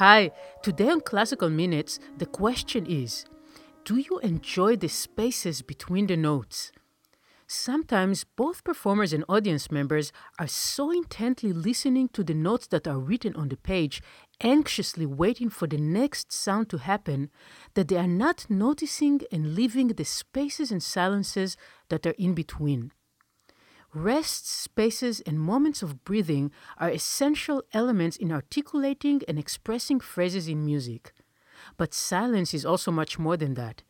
Hi, today on Classical Minutes, the question is Do you enjoy the spaces between the notes? Sometimes both performers and audience members are so intently listening to the notes that are written on the page, anxiously waiting for the next sound to happen, that they are not noticing and leaving the spaces and silences that are in between. Rests, spaces, and moments of breathing are essential elements in articulating and expressing phrases in music. But silence is also much more than that.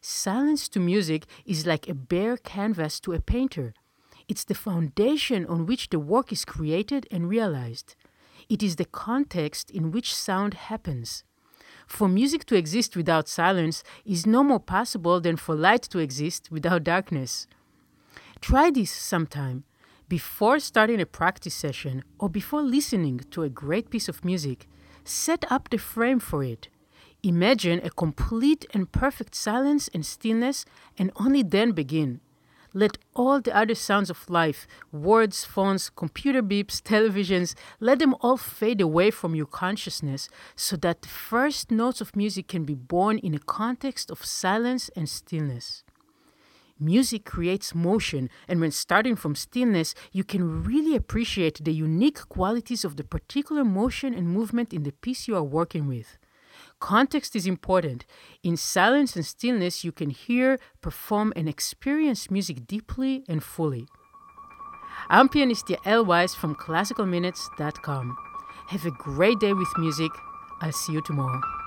Silence to music is like a bare canvas to a painter. It's the foundation on which the work is created and realized. It is the context in which sound happens. For music to exist without silence is no more possible than for light to exist without darkness. Try this sometime. Before starting a practice session or before listening to a great piece of music, set up the frame for it. Imagine a complete and perfect silence and stillness, and only then begin. Let all the other sounds of life words, phones, computer beeps, televisions let them all fade away from your consciousness so that the first notes of music can be born in a context of silence and stillness. Music creates motion, and when starting from stillness, you can really appreciate the unique qualities of the particular motion and movement in the piece you are working with. Context is important. In silence and stillness, you can hear, perform, and experience music deeply and fully. I'm pianist Yael Weiss from classicalminutes.com. Have a great day with music. I'll see you tomorrow.